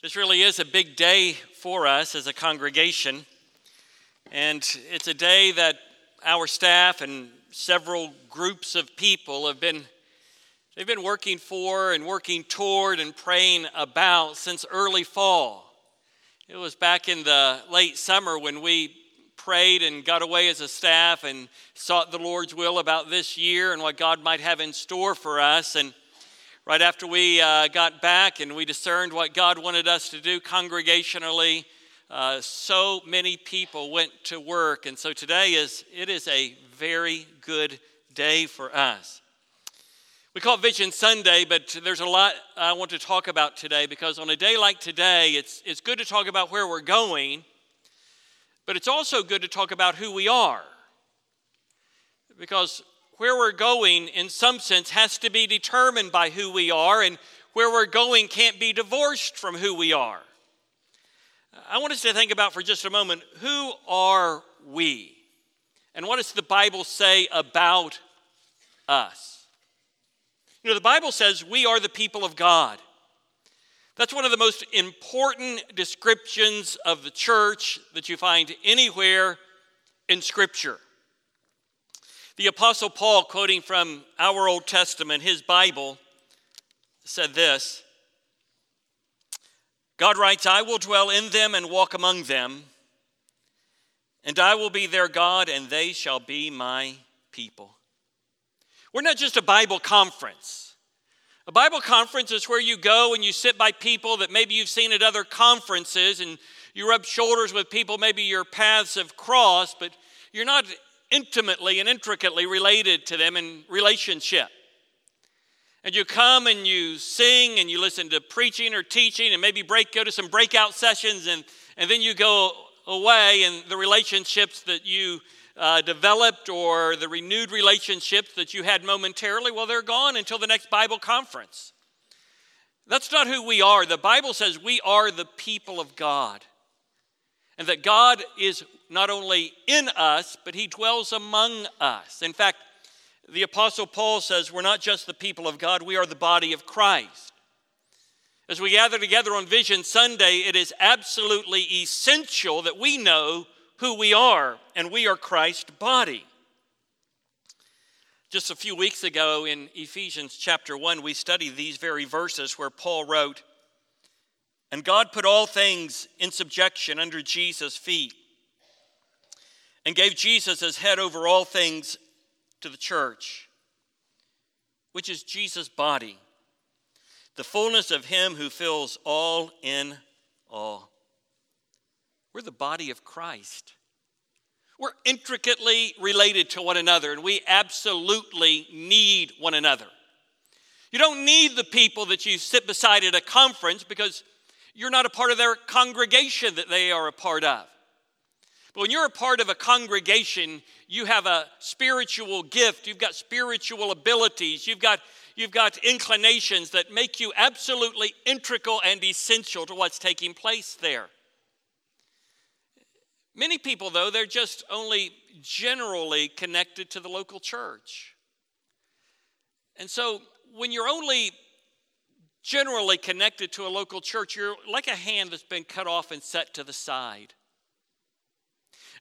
This really is a big day for us as a congregation. And it's a day that our staff and several groups of people have been they've been working for and working toward and praying about since early fall. It was back in the late summer when we prayed and got away as a staff and sought the Lord's will about this year and what God might have in store for us and right after we uh, got back and we discerned what God wanted us to do congregationally, uh, so many people went to work. And so today is, it is a very good day for us. We call it Vision Sunday, but there's a lot I want to talk about today because on a day like today, it's, it's good to talk about where we're going, but it's also good to talk about who we are. Because where we're going, in some sense, has to be determined by who we are, and where we're going can't be divorced from who we are. I want us to think about for just a moment who are we? And what does the Bible say about us? You know, the Bible says we are the people of God. That's one of the most important descriptions of the church that you find anywhere in Scripture. The Apostle Paul, quoting from our Old Testament, his Bible, said this God writes, I will dwell in them and walk among them, and I will be their God, and they shall be my people. We're not just a Bible conference. A Bible conference is where you go and you sit by people that maybe you've seen at other conferences and you rub shoulders with people, maybe your paths have crossed, but you're not intimately and intricately related to them in relationship. And you come and you sing and you listen to preaching or teaching and maybe break go to some breakout sessions and, and then you go away and the relationships that you uh, developed or the renewed relationships that you had momentarily, well, they're gone until the next Bible conference. That's not who we are. The Bible says we are the people of God and that God is not only in us, but He dwells among us. In fact, the Apostle Paul says we're not just the people of God, we are the body of Christ. As we gather together on Vision Sunday, it is absolutely essential that we know who we are, and we are Christ's body. Just a few weeks ago in Ephesians chapter 1, we studied these very verses where Paul wrote, And God put all things in subjection under Jesus' feet and gave Jesus as head over all things to the church, which is Jesus' body, the fullness of Him who fills all in all. We're the body of Christ. We're intricately related to one another, and we absolutely need one another. You don't need the people that you sit beside at a conference because you're not a part of their congregation that they are a part of. When you're a part of a congregation, you have a spiritual gift, you've got spiritual abilities, you've got, you've got inclinations that make you absolutely integral and essential to what's taking place there. Many people, though, they're just only generally connected to the local church. And so when you're only generally connected to a local church, you're like a hand that's been cut off and set to the side.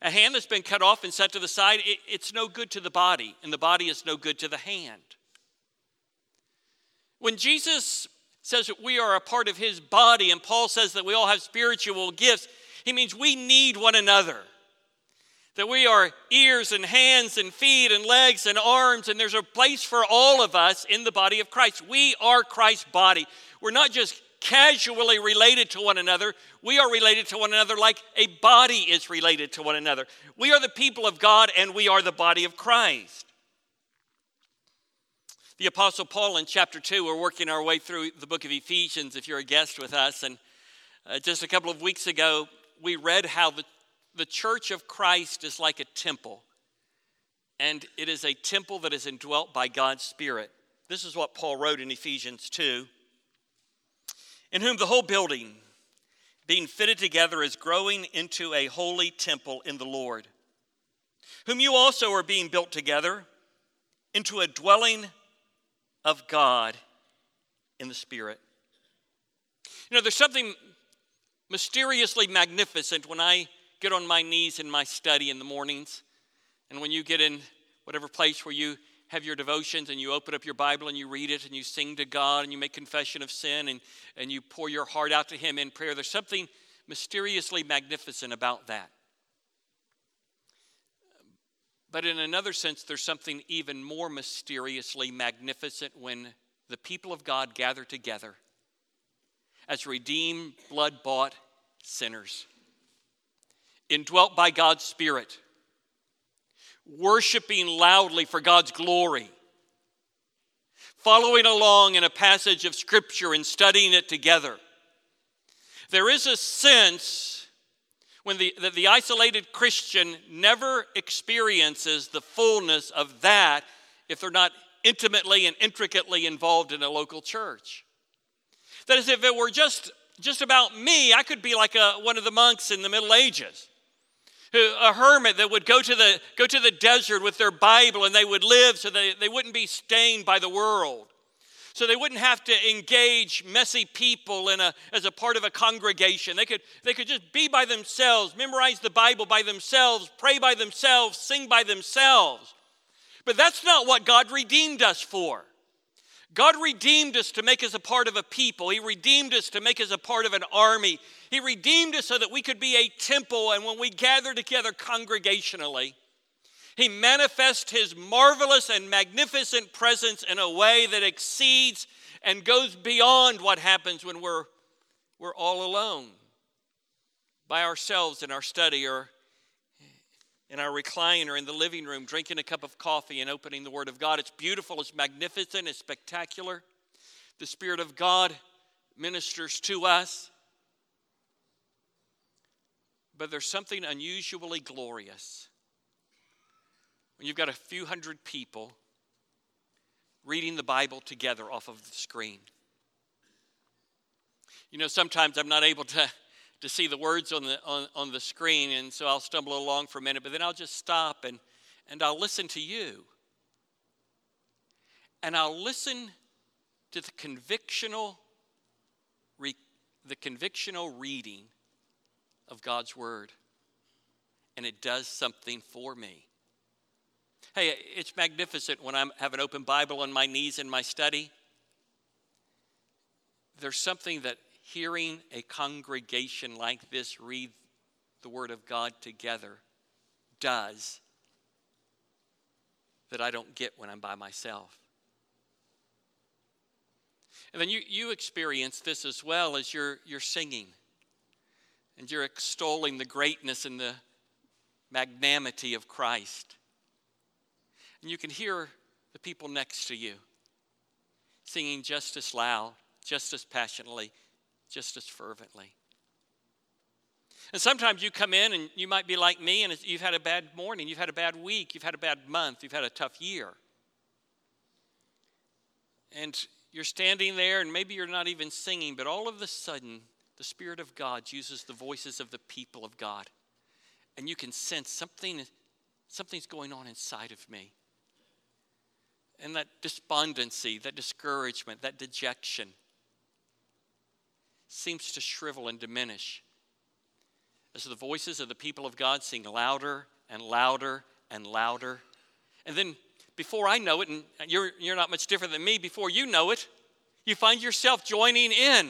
A hand that's been cut off and set to the side, it, it's no good to the body, and the body is no good to the hand. When Jesus says that we are a part of his body, and Paul says that we all have spiritual gifts, he means we need one another. That we are ears and hands and feet and legs and arms, and there's a place for all of us in the body of Christ. We are Christ's body. We're not just casually related to one another. We are related to one another like a body is related to one another. We are the people of God and we are the body of Christ. The Apostle Paul in chapter 2, we're working our way through the book of Ephesians if you're a guest with us. And uh, just a couple of weeks ago, we read how the, the church of Christ is like a temple. And it is a temple that is indwelt by God's Spirit. This is what Paul wrote in Ephesians 2 in whom the whole building, being fitted together, is growing into a holy temple in the Lord, whom you also are being built together into a dwelling of God in the Spirit. You know, there's something mysteriously magnificent when I get on my knees in my study in the mornings, and when you get in whatever place where you have your devotions and you open up your Bible and you read it and you sing to God and you make confession of sin and, and you pour your heart out to Him in prayer. There's something mysteriously magnificent about that. But in another sense, there's something even more mysteriously magnificent when the people of God gather together as redeemed, blood bought sinners, indwelt by God's Spirit, worshiping loudly for God's glory, following along in a passage of Scripture and studying it together. There is a sense when the, that the isolated Christian never experiences the fullness of that if they're not intimately and intricately involved in a local church. That is, if it were just, just about me, I could be like a, one of the monks in the Middle Ages, a hermit that would go to, the, go to the desert with their Bible and they would live so they, they wouldn't be stained by the world. So they wouldn't have to engage messy people in a, as a part of a congregation. They could, they could just be by themselves, memorize the Bible by themselves, pray by themselves, sing by themselves. But that's not what God redeemed us for. God redeemed us to make us a part of a people. He redeemed us to make us a part of an army. He redeemed us so that we could be a temple. And when we gather together congregationally, He manifests His marvelous and magnificent presence in a way that exceeds and goes beyond what happens when we're, we're all alone by ourselves in our study or in our recliner in the living room, drinking a cup of coffee and opening the Word of God. It's beautiful, it's magnificent, it's spectacular. The Spirit of God ministers to us. But there's something unusually glorious when you've got a few hundred people reading the Bible together off of the screen. You know, sometimes I'm not able to to see the words on the, on, on the screen, and so I'll stumble along for a minute, but then I'll just stop and, and I'll listen to you. And I'll listen to the convictional, re, the convictional reading of God's Word. And it does something for me. Hey, it's magnificent when I have an open Bible on my knees in my study. There's something that hearing a congregation like this read the Word of God together does that I don't get when I'm by myself. And then you, you experience this as well as you're, you're singing and you're extolling the greatness and the magnanimity of Christ. And you can hear the people next to you singing just as loud, just as passionately, just as fervently. And sometimes you come in and you might be like me and you've had a bad morning, you've had a bad week, you've had a bad month, you've had a tough year. And you're standing there and maybe you're not even singing, but all of a sudden, the Spirit of God uses the voices of the people of God. And you can sense something, something's going on inside of me. And that despondency, that discouragement, that dejection seems to shrivel and diminish as the voices of the people of God sing louder and louder and louder. And then before I know it, and you're, you're not much different than me, before you know it, you find yourself joining in,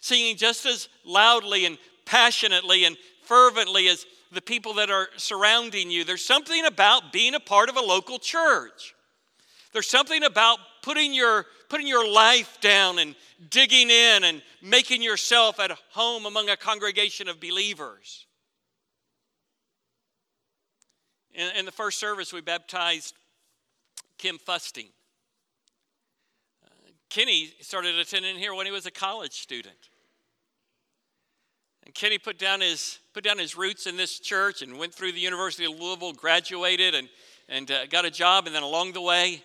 singing just as loudly and passionately and fervently as the people that are surrounding you. There's something about being a part of a local church. There's something about putting your, putting your life down and digging in and making yourself at home among a congregation of believers. In, in the first service, we baptized Kim Fusting. Uh, Kenny started attending here when he was a college student. And Kenny put down his put down his roots in this church and went through the University of Louisville, graduated, and and uh, got a job. And then along the way,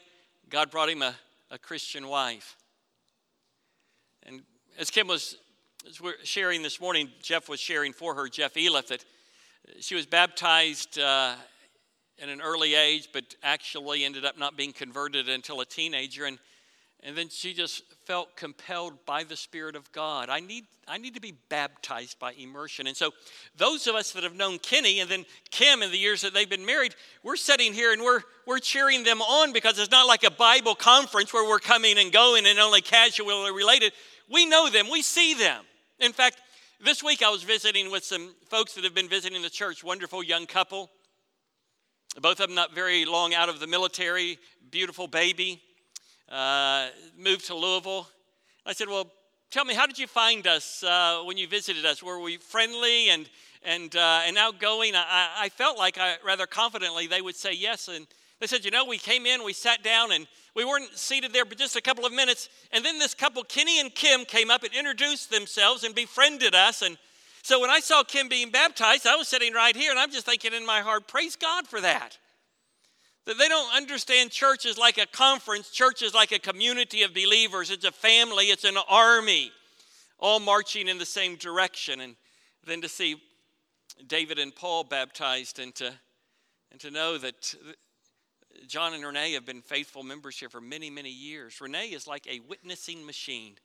God brought him a, a Christian wife. And as Kim was as we're sharing this morning, Jeff was sharing for her, Jeff Eliff, that she was baptized uh, in an early age, but actually ended up not being converted until a teenager. And, And then she just felt compelled by the Spirit of God. I need, I need to be baptized by immersion. And so, those of us that have known Kenny and then Kim in the years that they've been married, we're sitting here and we're, we're cheering them on because it's not like a Bible conference where we're coming and going and only casually related. We know them, we see them. In fact, this week I was visiting with some folks that have been visiting the church, wonderful young couple. Both of them not very long out of the military, beautiful baby uh, moved to Louisville. I said, Well, tell me, how did you find us uh, when you visited us? Were we friendly and, and, uh, and outgoing? I, I felt like I, rather confidently they would say yes. And they said, You know, we came in, we sat down, and we weren't seated there but just a couple of minutes. And then this couple, Kenny and Kim, came up and introduced themselves and befriended us. And so when I saw Kim being baptized, I was sitting right here, and I'm just thinking in my heart, Praise God for that. That they don't understand church as like a conference, church is like a community of believers. It's a family, it's an army, all marching in the same direction. And then to see David and Paul baptized and to, and to know that John and Renee have been faithful members here for many, many years. Renee is like a witnessing machine.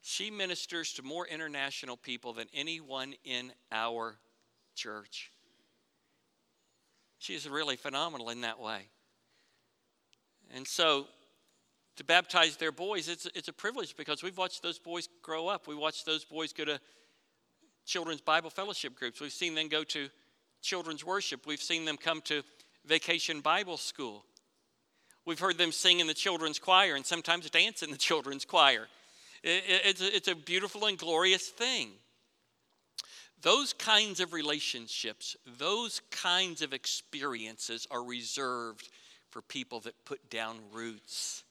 She ministers to more international people than anyone in our church. She's really phenomenal in that way. And so to baptize their boys, it's, it's a privilege because we've watched those boys grow up. We watched those boys go to children's Bible fellowship groups. We've seen them go to children's worship. We've seen them come to vacation Bible school. We've heard them sing in the children's choir and sometimes dance in the children's choir. It's a beautiful and glorious thing. Those kinds of relationships, those kinds of experiences are reserved for people that put down roots.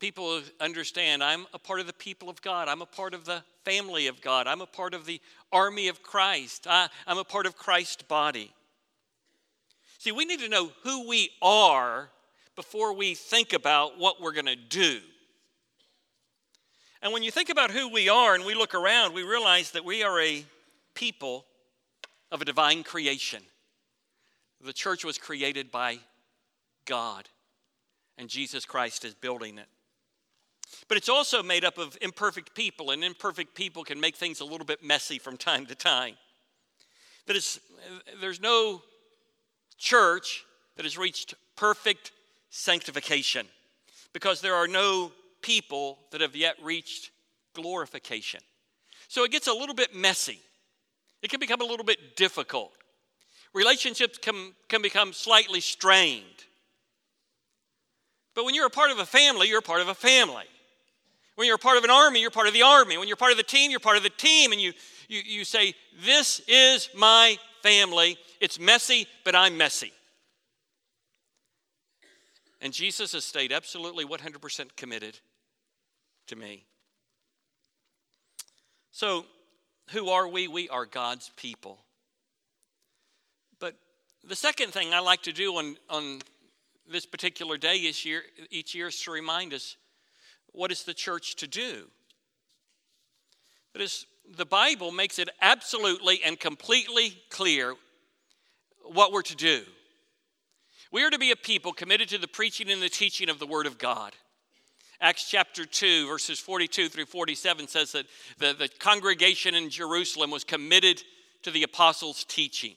People understand I'm a part of the people of God. I'm a part of the family of God. I'm a part of the army of Christ. I, am a part of Christ's body. See, we need to know who we are before we think about what we're going to do. And when you think about who we are and we look around, we realize that we are a people of a divine creation. The church was created by God, and Jesus Christ is building it. But it's also made up of imperfect people, and imperfect people can make things a little bit messy from time to time. That is, there's no church that has reached perfect sanctification because there are no people that have yet reached glorification. So it gets a little bit messy. It can become a little bit difficult. Relationships can, can become slightly strained. But when you're a part of a family, you're a part of a family. When you're a part of an army, you're part of the army. When you're part of the team, you're part of the team. And you, you, you say, This is my family. It's messy, but I'm messy. And Jesus has stayed absolutely 100% committed to me. So, who are we? We are God's people. But the second thing I like to do on, on this particular day each year, each year is to remind us what is the church to do? That is, the Bible makes it absolutely and completely clear what we're to do. We are to be a people committed to the preaching and the teaching of the Word of God. Acts chapter 2, verses 42 through 47 says that the, the congregation in Jerusalem was committed to the apostles' teaching.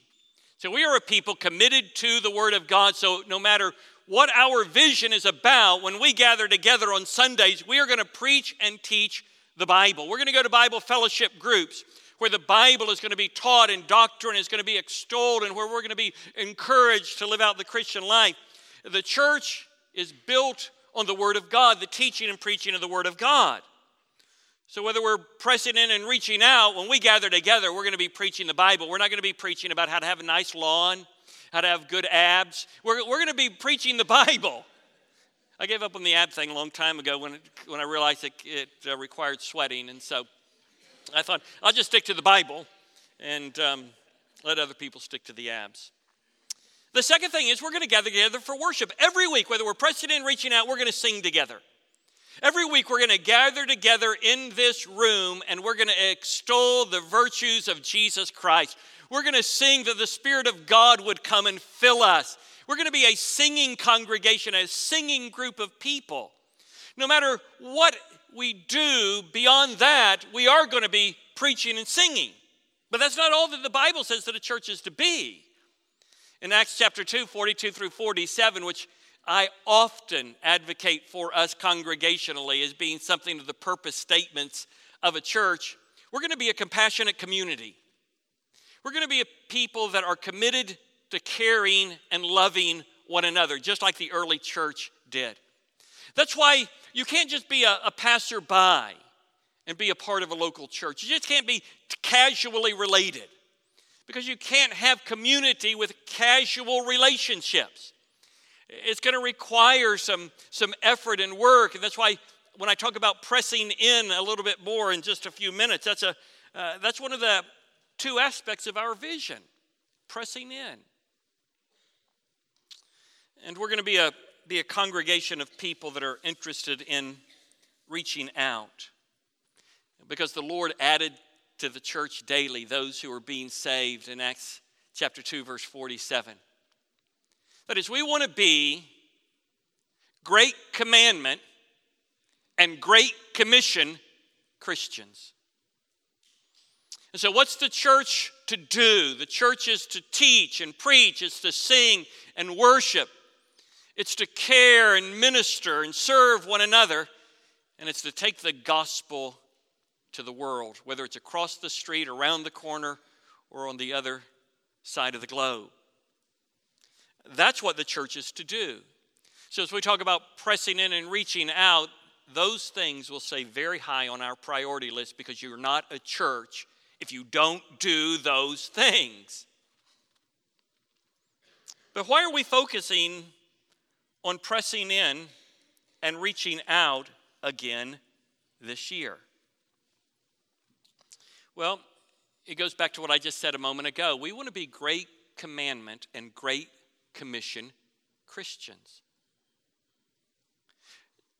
So we are a people committed to the Word of God. So no matter what our vision is about, when we gather together on Sundays, we are going to preach and teach the Bible. We're going to go to Bible fellowship groups where the Bible is going to be taught and doctrine is going to be extolled and where we're going to be encouraged to live out the Christian life. The church is built on the Word of God, the teaching and preaching of the Word of God. So, whether we're pressing in and reaching out, when we gather together, we're going to be preaching the Bible. We're not going to be preaching about how to have a nice lawn, how to have good abs. We're, we're going to be preaching the Bible. I gave up on the ab thing a long time ago when, when I realized it, it uh, required sweating. And so I thought, I'll just stick to the Bible and um, let other people stick to the abs. The second thing is we're going to gather together for worship. Every week, whether we're pressing in, reaching out, we're going to sing together. Every week, we're going to gather together in this room and we're going to extol the virtues of Jesus Christ. We're going to sing that the Spirit of God would come and fill us. We're going to be a singing congregation, a singing group of people. No matter what we do beyond that, we are going to be preaching and singing. But that's not all that the Bible says that a church is to be. In Acts chapter 2, 42 through 47, which I often advocate for us congregationally as being something of the purpose statements of a church, we're going to be a compassionate community. We're going to be a people that are committed to caring and loving one another, just like the early church did. That's why you can't just be a, a passerby and be a part of a local church. You just can't be casually related because you can't have community with casual relationships. It's going to require some, some effort and work. And that's why when I talk about pressing in a little bit more in just a few minutes, that's, a, uh, that's one of the two aspects of our vision pressing in. And we're going to be a, be a congregation of people that are interested in reaching out because the Lord added to the church daily those who are being saved in Acts chapter 2, verse 47. That is, we want to be great commandment and great commission Christians. And so, what's the church to do? The church is to teach and preach, it's to sing and worship, it's to care and minister and serve one another, and it's to take the gospel to the world, whether it's across the street, around the corner, or on the other side of the globe. That's what the church is to do. So, as we talk about pressing in and reaching out, those things will stay very high on our priority list because you're not a church if you don't do those things. But why are we focusing on pressing in and reaching out again this year? Well, it goes back to what I just said a moment ago. We want to be great commandment and great commission Christians.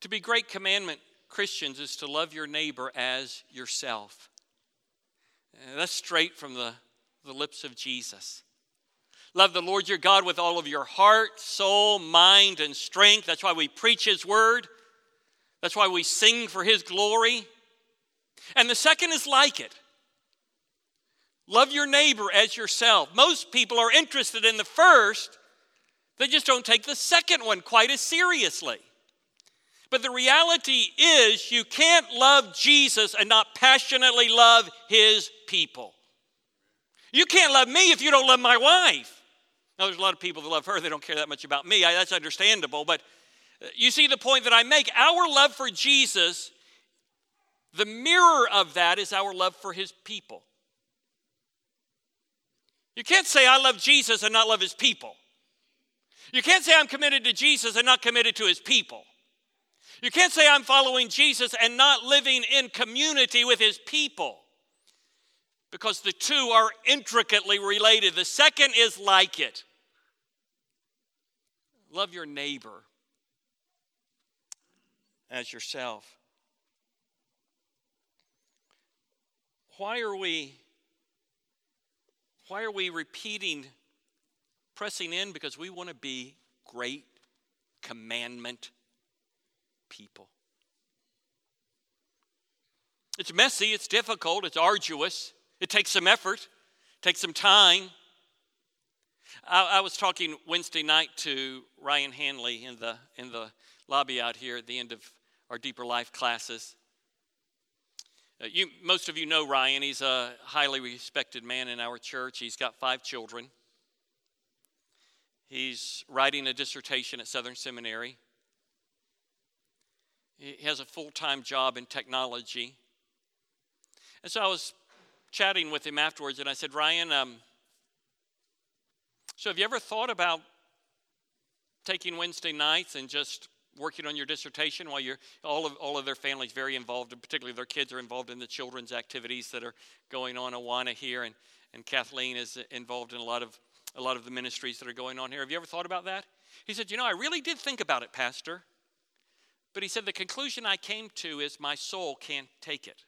To be great commandment Christians is to love your neighbor as yourself. Uh, that's straight from the, the lips of Jesus. Love the Lord your God with all of your heart, soul, mind, and strength. That's why we preach his word. That's why we sing for his glory. And the second is like it Love your neighbor as yourself. Most people are interested in the first, they just don't take the second one quite as seriously. But the reality is, you can't love Jesus and not passionately love his people. You can't love me if you don't love my wife. Now, there's a lot of people that love her, they don't care that much about me. I, that's understandable. But uh, you see the point that I make. Our love for Jesus, the mirror of that is our love for his people. You can't say, I love Jesus and not love his people. You can't say, I'm committed to Jesus and not committed to his people. You can't say, I'm following Jesus and not living in community with his people. Because the two are intricately related. The second is like it love your neighbor as yourself. Why are we why are we repeating, pressing in? Because we want to be great commandment people. It's messy, it's difficult, it's arduous, it takes some effort, takes some time. I, I, was talking Wednesday night to Ryan Hanley in the, in the lobby out here at the end of our Deeper Life classes. Uh, you, most of you know Ryan. He's a highly respected man in our church. He's got five children. He's writing a dissertation at Southern Seminary. He has a full time job in technology. And so I was chatting with him afterwards, and I said, Ryan, um, so have you ever thought about taking Wednesday nights and just working on your dissertation while you're all of all of their families very involved and particularly their kids are involved in the children's activities that are going on. Awana here and and kathleen is involved in a lot of a lot of the ministries that are going on here. Have you ever thought about that? He said you know i really did think about it pastor but he said the conclusion i came to is my soul can't take it.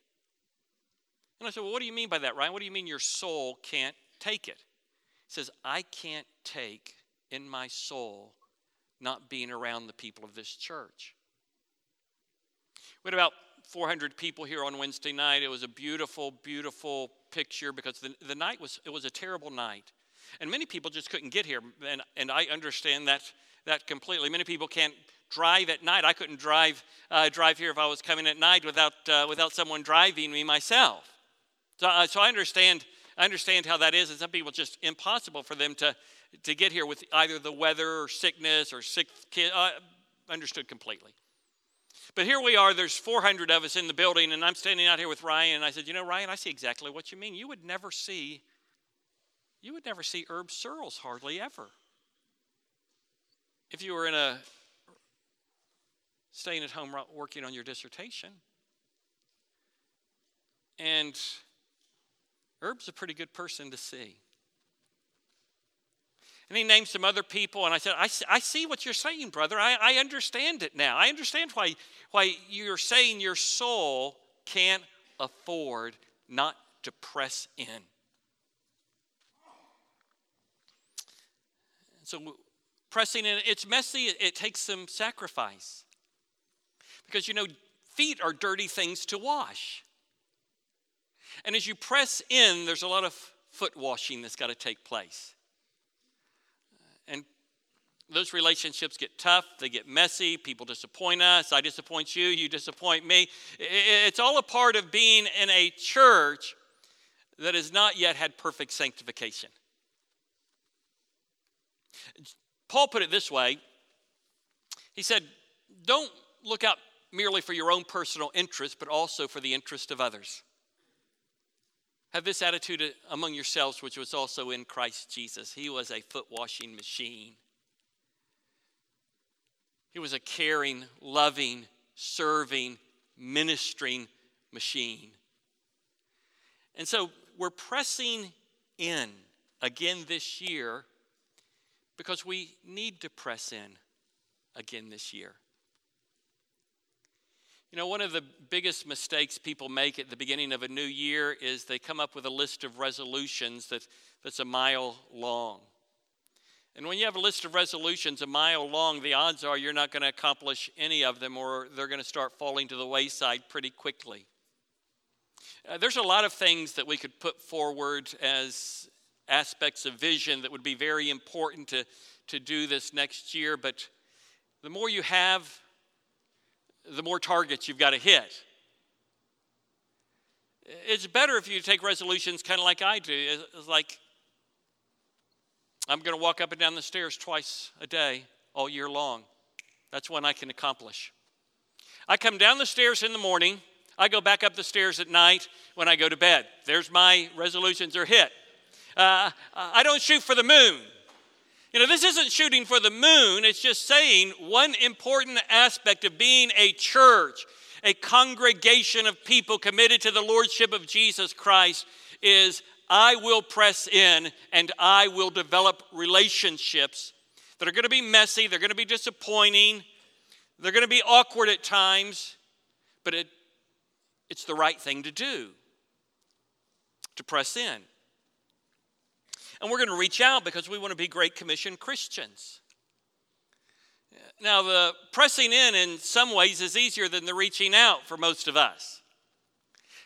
And i said well what do you mean by that ryan? What do you mean your soul can't take it? He says i can't take in my soul not being around the people of this church. We had about 400 people here on Wednesday night. It was a beautiful, beautiful picture because the, the night was, it was a terrible night. And many people just couldn't get here. And, and I understand that, that completely. Many people can't drive at night. I couldn't drive, uh, drive here if I was coming at night without, uh, without someone driving me myself. So, uh, so I understand, I understand how that is. And some people just impossible for them to, to get here with either the weather or sickness or sick kid. I understood completely. But here we are, there's 400 of us in the building, and I'm standing out here with Ryan, and I said, You know, Ryan, I see exactly what you mean. You would never see, you would never see Herb Searles hardly ever. If you were in a staying at home working on your dissertation. And Herb's a pretty good person to see. And he named some other people, and I said, I, see, I see what you're saying, brother. I, I understand it now. I understand why, why you're saying your soul can't afford not to press in. So, pressing in, it's messy, it, it takes some sacrifice. Because, you know, feet are dirty things to wash. And as you press in, there's a lot of foot washing that's got to take place. Those relationships get tough, they get messy, people disappoint us, I disappoint you, you disappoint me. It's all a part of being in a church that has not yet had perfect sanctification. Paul put it this way He said, Don't look out merely for your own personal interest, but also for the interest of others. Have this attitude among yourselves, which was also in Christ Jesus. He was a foot washing machine. He was a caring, loving, serving, ministering machine. And so we're pressing in again this year because we need to press in again this year. You know, one of the biggest mistakes people make at the beginning of a new year is they come up with a list of resolutions that, that's a mile long. And when you have a list of resolutions a mile long, the odds are you're not going to accomplish any of them or they're going to start falling to the wayside pretty quickly. Uh, there's a lot of things that we could put forward as aspects of vision that would be very important to, to do this next year, but the more you have, the more targets you've got to hit. It's better if you take resolutions kind of like I do. It's like, I'm going to walk up and down the stairs twice a day all year long. That's one I can accomplish. I come down the stairs in the morning. I go back up the stairs at night when I go to bed. There's my resolutions are hit. Uh, I don't shoot for the moon. You know, this isn't shooting for the moon, it's just saying one important aspect of being a church, a congregation of people committed to the Lordship of Jesus Christ, is I will press in and I will develop relationships that are going to be messy, they're going to be disappointing, they're going to be awkward at times, but it, it's the right thing to do to press in. And we're going to reach out because we want to be Great Commission Christians. Now, the pressing in in some ways is easier than the reaching out for most of us.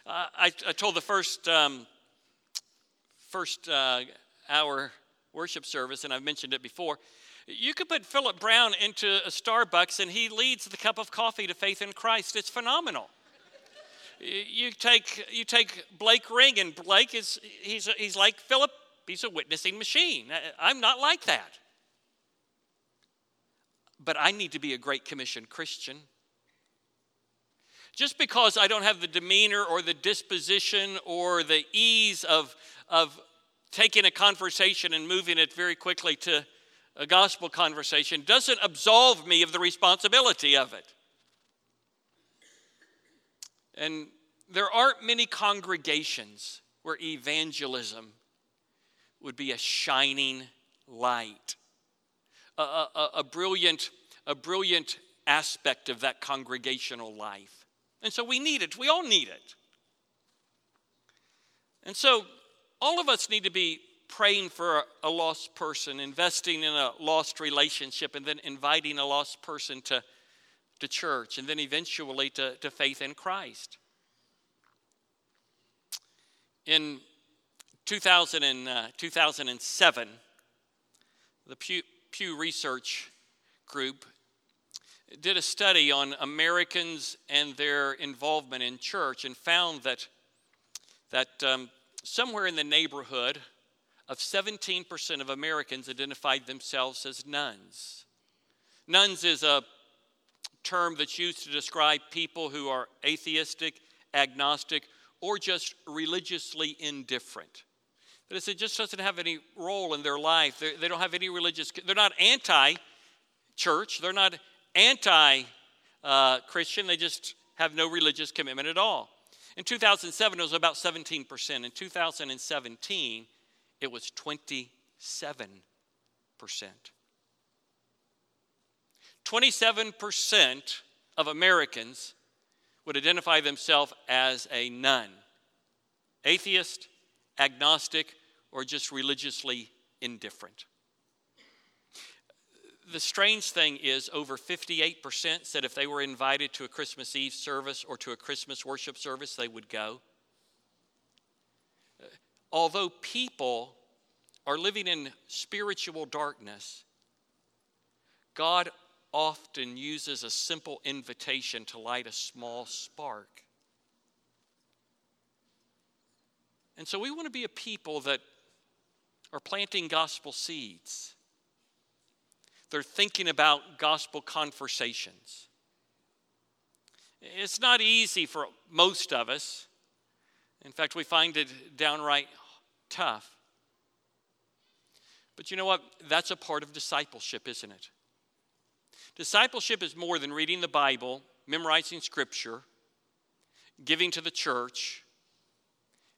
Uh, I, I, told the first, um, first uh, hour worship service, and I've mentioned it before. You could put Philip Brown into a Starbucks and he leads the cup of coffee to faith in Christ. It's phenomenal. You take, you take Blake Ring, and Blake is he's, he's like Philip He's a witnessing machine. I'm not like that. But I need to be a Great Commission Christian. Just because I don't have the demeanor or the disposition or the ease of, of taking a conversation and moving it very quickly to a gospel conversation doesn't absolve me of the responsibility of it. And there aren't many congregations where evangelism would be a shining light, a, a, a, brilliant, a brilliant aspect of that congregational life. And so we need it. We all need it. And so all of us need to be praying for a lost person, investing in a lost relationship, and then inviting a lost person to, to church and then eventually to, to faith in Christ. In 2000 and, uh, 2007, the Pew, Pew Research Group did a study on Americans and their involvement in church and found that, that um, somewhere in the neighborhood of 17% of Americans identified themselves as nones. Nones is a term that's used to describe people who are atheistic, agnostic, or just religiously indifferent. That is, it just doesn't have any role in their life. They're, they do not have any religious, they're not anti church, they're not anti uh, Christian, they just have no religious commitment at all. In 2007, it was about 17%. In 2017, it was 27%. 27% of Americans would identify themselves as a none atheist, agnostic, or just religiously indifferent. The strange thing is, over 58% said if they were invited to a Christmas Eve service or to a Christmas worship service, they would go. Uh, although people are living in spiritual darkness, God often uses a simple invitation to light a small spark. And so we want to be a people that are planting gospel seeds. They're thinking about gospel conversations. It's not easy for most of us. In fact, we find it downright tough. But you know what? That's a part of discipleship, isn't it? Discipleship is more than reading the Bible, memorizing scripture, giving to the church.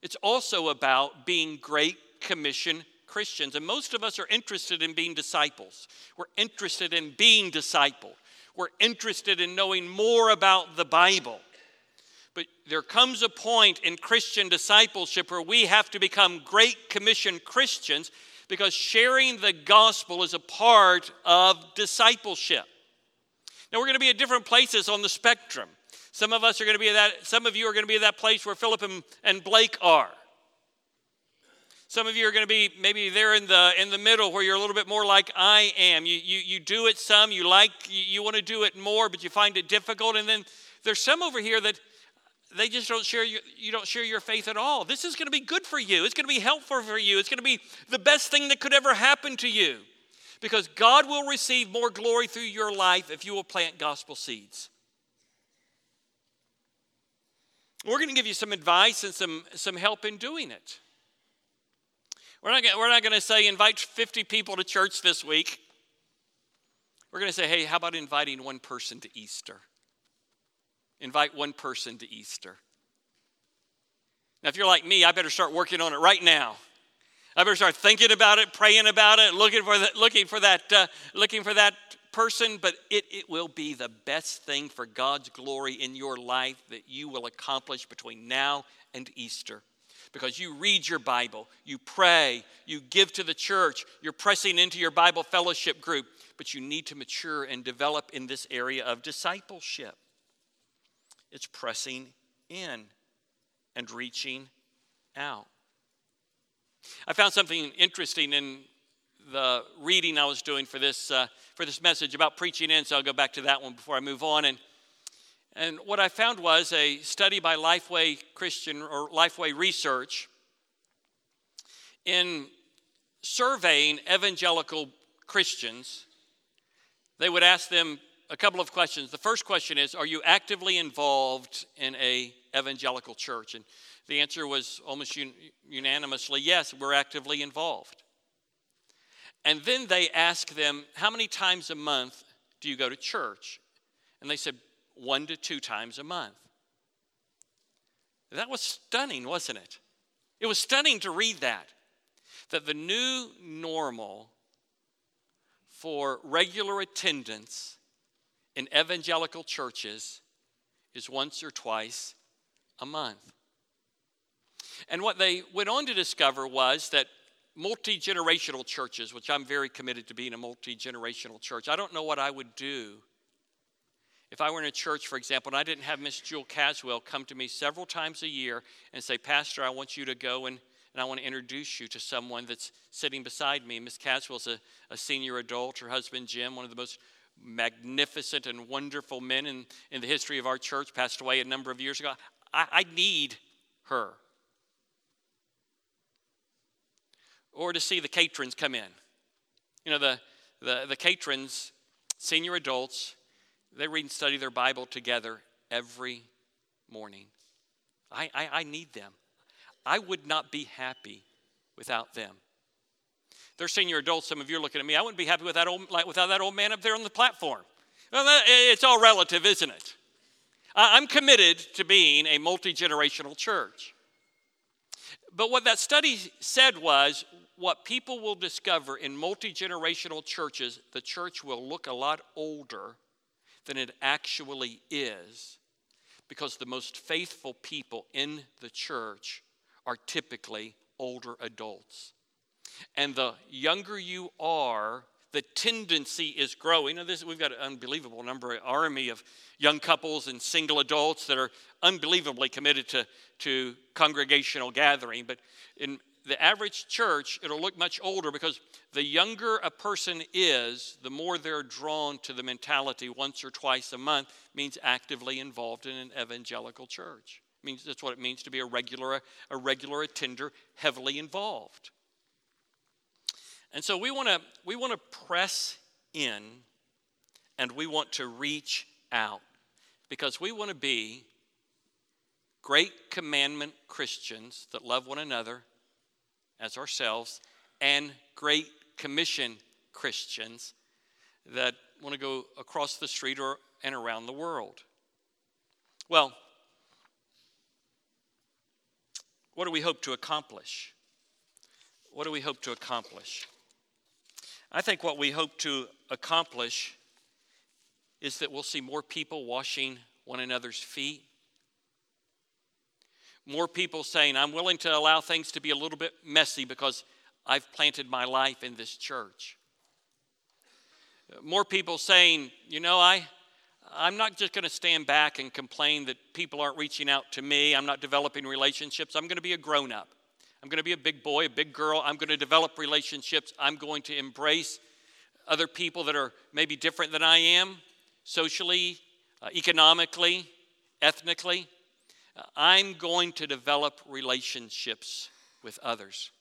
It's also about being Great Commission Christians. And most of us are interested in being disciples. We're interested in being discipled. We're interested in knowing more about the Bible. But there comes a point in Christian discipleship where we have to become Great Commission Christians because sharing the gospel is a part of discipleship. Now we're going to be at different places on the spectrum. Some of us are going to be at that, some of you are going to be at that place where Philip and, and Blake are. Some of you are going to be maybe there in the in the middle where you're a little bit more like I am. You you, you do it some, you like you, you want to do it more, but you find it difficult. And then there's some over here that they just don't share your, you don't share your faith at all. This is going to be good for you. It's going to be helpful for you. It's going to be the best thing that could ever happen to you. Because God will receive more glory through your life if you will plant gospel seeds. We're going to give you some advice and some, some help in doing it. We're not, we're not going to say invite 50 people to church this week. We're going to say, hey, how about inviting one person to Easter? Invite one person to Easter. Now, if you're like me, I better start working on it right now. I better start thinking about it, praying about it, looking for, the, looking for that, uh, looking for that person. But it, it will be the best thing for God's glory in your life that you will accomplish between now and Easter. Because you read your Bible, you pray, you give to the church, you're pressing into your Bible fellowship group, but you need to mature and develop in this area of discipleship. It's pressing in and reaching out. I found something interesting in the reading I was doing for this, uh, for this message about preaching in, so I'll go back to that one before I move on. And, and what I found was a study by Lifeway Christian or Lifeway Research in surveying evangelical Christians. They would ask them a couple of questions. The first question is Are you actively involved in a evangelical church? And the answer was almost un- unanimously yes, we're actively involved. And then they asked them, How many times a month do you go to church? And they said, One to two times a month. That was stunning, wasn't it? It was stunning to read that. That the new normal for regular attendance in evangelical churches is once or twice a month. And what they went on to discover was that multi generational churches, which I'm very committed to being a multi generational church, I don't know what I would do if I were in a church, for example, and I didn't have Miss Jewel Caswell come to me several times a year and say, Pastor, I want you to go and, and I want to introduce you to someone that's sitting beside me. Miss Caswell's a, a senior adult. Her husband, Jim, one of the most magnificent and wonderful men in, in the history of our church, passed away a number of years ago. I, I need her. Or to see the Catrins come in. You know, the, the, the Catrins, senior adults, they read and study their Bible together every morning. I, I, I need them. I would not be happy without them. They're senior adults. Some of you are looking at me. I wouldn't be happy with that old, without that old man up there on the platform. Well, it's all relative, isn't it? I'm committed to being a multi generational church. But what that study said was what people will discover in multi generational churches, the church will look a lot older than it actually is because the most faithful people in the church are typically older adults. And the younger you are, the tendency is growing. Now, this, we've got an unbelievable number, army of young couples and single adults that are unbelievably committed to, to congregational gathering. But in the average church, it'll look much older because the younger a person is, the more they're drawn to the mentality once or twice a month means actively involved in an evangelical church. It means that's what it means to be a regular, a regular attender, heavily involved. And so we want to we want to press in and we want to reach out because we want to be great commandment Christians that love one another as ourselves and great commission Christians that want to go across the street or and around the world. Well, what do we hope to accomplish? What do we hope to accomplish? I think what we hope to accomplish is that we'll see more people washing one another's feet. More people saying, I'm willing to allow things to be a little bit messy because I've planted my life in this church. More people saying, you know, I, I'm not just going to stand back and complain that people aren't reaching out to me. I'm not developing relationships. I'm going to be a grown up. I'm going to be a big boy, a big girl. I'm going to develop relationships. I'm going to embrace other people that are maybe different than I am, socially, uh, economically, ethnically. I'm going to develop relationships with others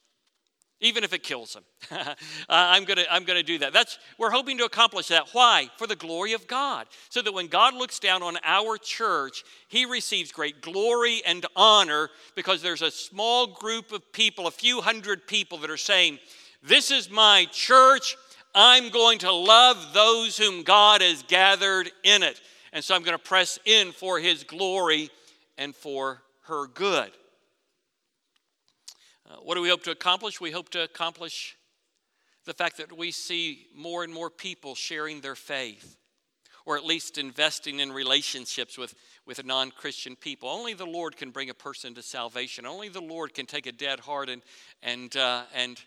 even if it kills them. I'm going to I'm going to do that. That's we're hoping to accomplish that. Why? For the glory of God. So that when God looks down on our church, he receives great glory and honor because there's a small group of people, a few hundred people that are saying, "This is my church. I'm going to love those whom God has gathered in it." And so I'm going to press in for his glory and for her good. Uh, what do we hope to accomplish? We hope to accomplish the fact that we see more and more people sharing their faith, or at least investing in relationships with, with non Christian people. Only the Lord can bring a person to salvation. Only the Lord can take a dead heart and, and, uh, and,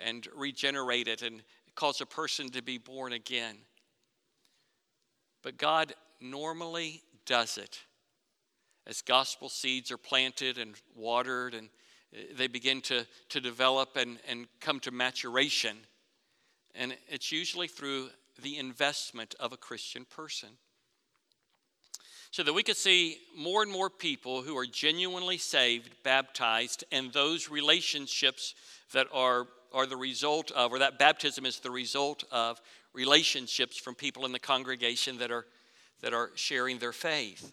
and regenerate it and cause a person to be born again. But God normally does it as gospel seeds are planted and watered and uh, they begin to, to develop and, and come to maturation. And it's usually through the investment of a Christian person. So that we could see more and more people who are genuinely saved, baptized, and those relationships that are, are the result of, or that baptism is the result of relationships from people in the congregation that are, that are sharing their faith,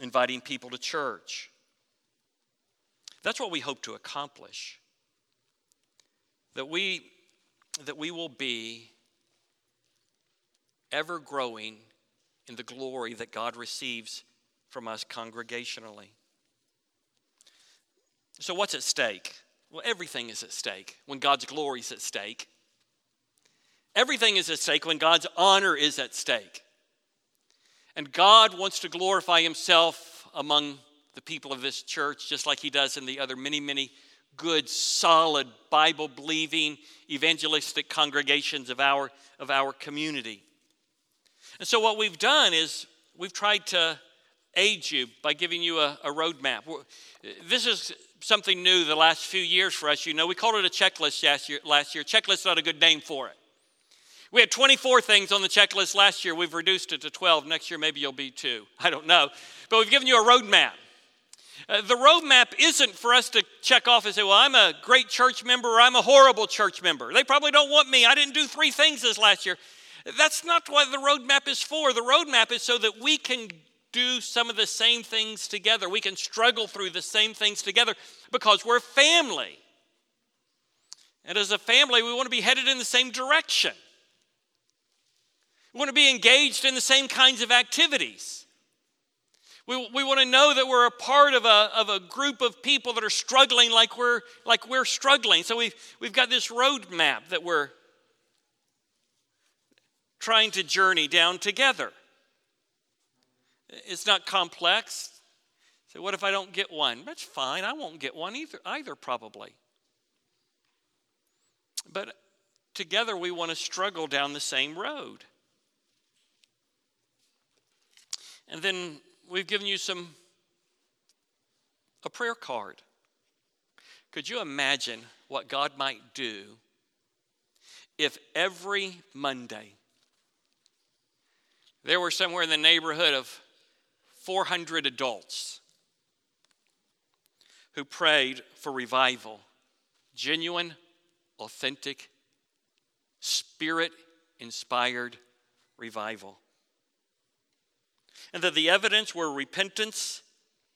inviting people to church that's what we hope to accomplish. That we, that we will be ever growing in the glory that God receives from us congregationally. So, what's at stake? Well, everything is at stake when God's glory is at stake. Everything is at stake when God's honor is at stake. And God wants to glorify Himself among the people of this church, just like he does in the other many, many good, solid, Bible believing, evangelistic congregations of our, of our community. And so, what we've done is we've tried to aid you by giving you a, a roadmap. This is something new the last few years for us. You know, we called it a checklist last year. Last year. Checklist not a good name for it. We had 24 things on the checklist last year. We've reduced it to 12. Next year, maybe you'll be two. I don't know. But we've given you a roadmap. Uh, the roadmap isn't for us to check off and say, well, I'm a great church member or I'm a horrible church member. They probably don't want me. I didn't do three things this last year. That's not what the roadmap is for. The roadmap is so that we can do some of the same things together. We can struggle through the same things together because we're a family. And as a family, we want to be headed in the same direction. We want to be engaged in the same kinds of activities. We, we want to know that we're a part of a, of a group of people that are struggling like we're, like we're struggling. So we've, we've got this roadmap that we're trying to journey down together. It's not complex. So what if I don't get one? That's fine. I won't get one either, either probably. But together we want to struggle down the same road. And then we've given you some a prayer card. Could you imagine what God might do if every Monday there were somewhere in the neighborhood of 400 adults who prayed for revival, genuine, authentic, spirit inspired revival and that the evidence were repentance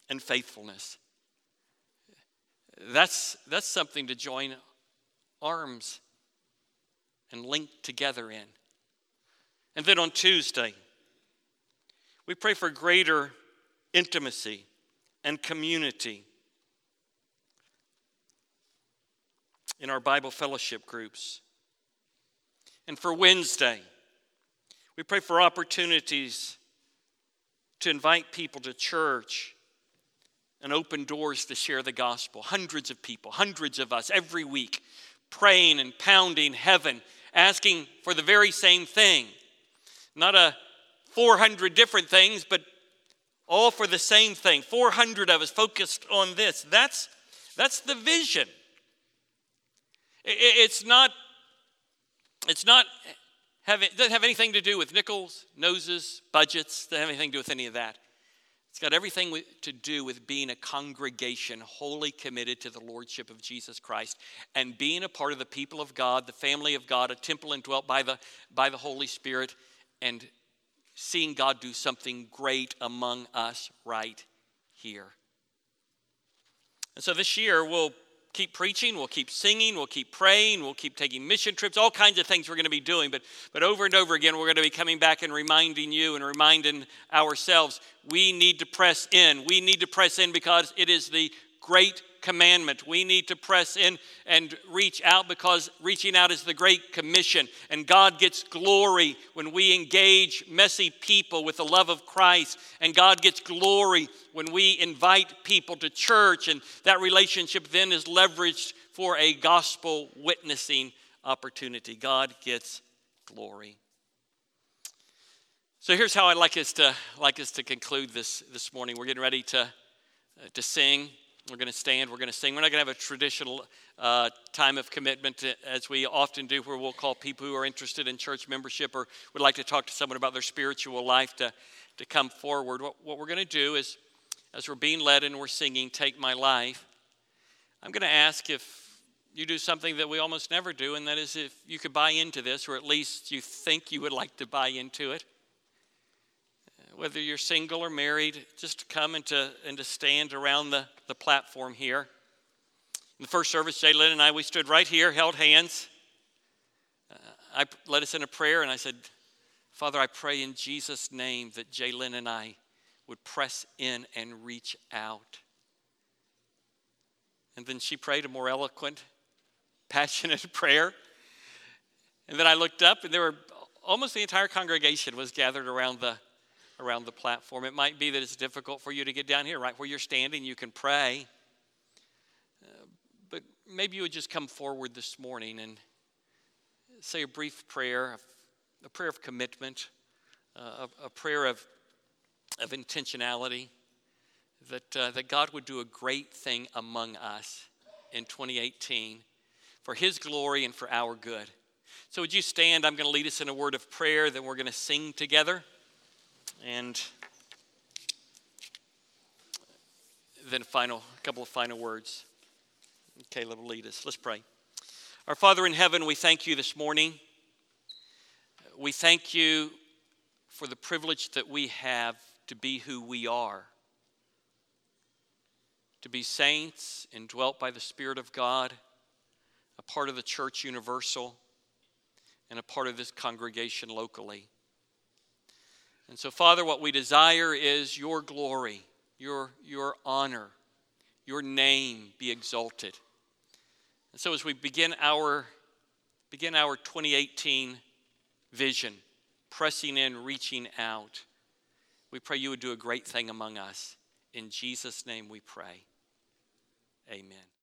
and faithfulness. That's, that's something to join arms and link together in. And then on Tuesday, we pray for greater intimacy and community in our Bible fellowship groups. And for Wednesday, we pray for opportunities to invite people to church and open doors to share the gospel. Hundreds of people, hundreds of us every week, praying and pounding heaven, asking for the very same thing. Not a 400 different things, but all for the same thing. 400 of us focused on this. That's, that's the vision. It's not, it's not have, it doesn't have anything to do with nickels, noses, budgets, doesn't have anything to do with any of that. It's got everything to do with being a congregation wholly committed to the Lordship of Jesus Christ and being a part of the people of God, the family of God, a temple indwelt by the, by the Holy Spirit, and seeing God do something great among us right here. And so this year, we'll keep preaching, we'll keep singing, we'll keep praying, we'll keep taking mission trips, all kinds of things we're going to be doing. But, but over and over again, we're going to be coming back and reminding you and reminding ourselves we need to press in. We need to press in because it is the great commandment. We need to press in and reach out because reaching out is the Great Commission. And God gets glory when we engage messy people with the love of Christ. And God gets glory when we invite people to church. And that relationship then is leveraged for a gospel witnessing opportunity. God gets glory. So here's how I'd like us to, like us to conclude this, this morning. We're getting ready to, uh, to sing. We're going to stand, we're going to sing. We're not going to have a traditional uh, time of commitment to, as we often do, where we'll call people who are interested in church membership or would like to talk to someone about their spiritual life to, to come forward. What, what we're going to do is, as we're being led and we're singing, Take My Life, I'm going to ask if you do something that we almost never do, and that is if you could buy into this, or at least you think you would like to buy into it whether you're single or married, just to come and to, and to stand around the, the platform here. In the first service, Jay Lynn and I, we stood right here, held hands. Uh, I led us in a prayer, and I said, Father, I pray in Jesus' name that Jay Lynn and I would press in and reach out. And then she prayed a more eloquent, passionate prayer. And then I looked up, and there were almost the entire congregation was gathered around the, around the platform. It might be that it's difficult for you to get down here, right where you're standing, you can pray. Uh, but maybe you would just come forward this morning and say a brief prayer, a prayer of commitment, uh, a, a, prayer of, of intentionality that, uh, that God would do a great thing among us in 2018 for His glory and for our good. So, would you stand? I'm going to lead us in a word of prayer, then we're going to sing together. And then final, a couple of final words. Caleb will lead us. Let's pray. Our Father in heaven, we thank you this morning. We thank you for the privilege that we have to be who we are, to be saints indwelt by the Spirit of God, a part of the church universal, and a part of this congregation locally. And so, Father, what we desire is your glory, your, your honor, your name be exalted. And so, as we begin our, begin our 2018 vision, pressing in, reaching out, we pray you would do a great thing among us. In Jesus' name we pray. Amen.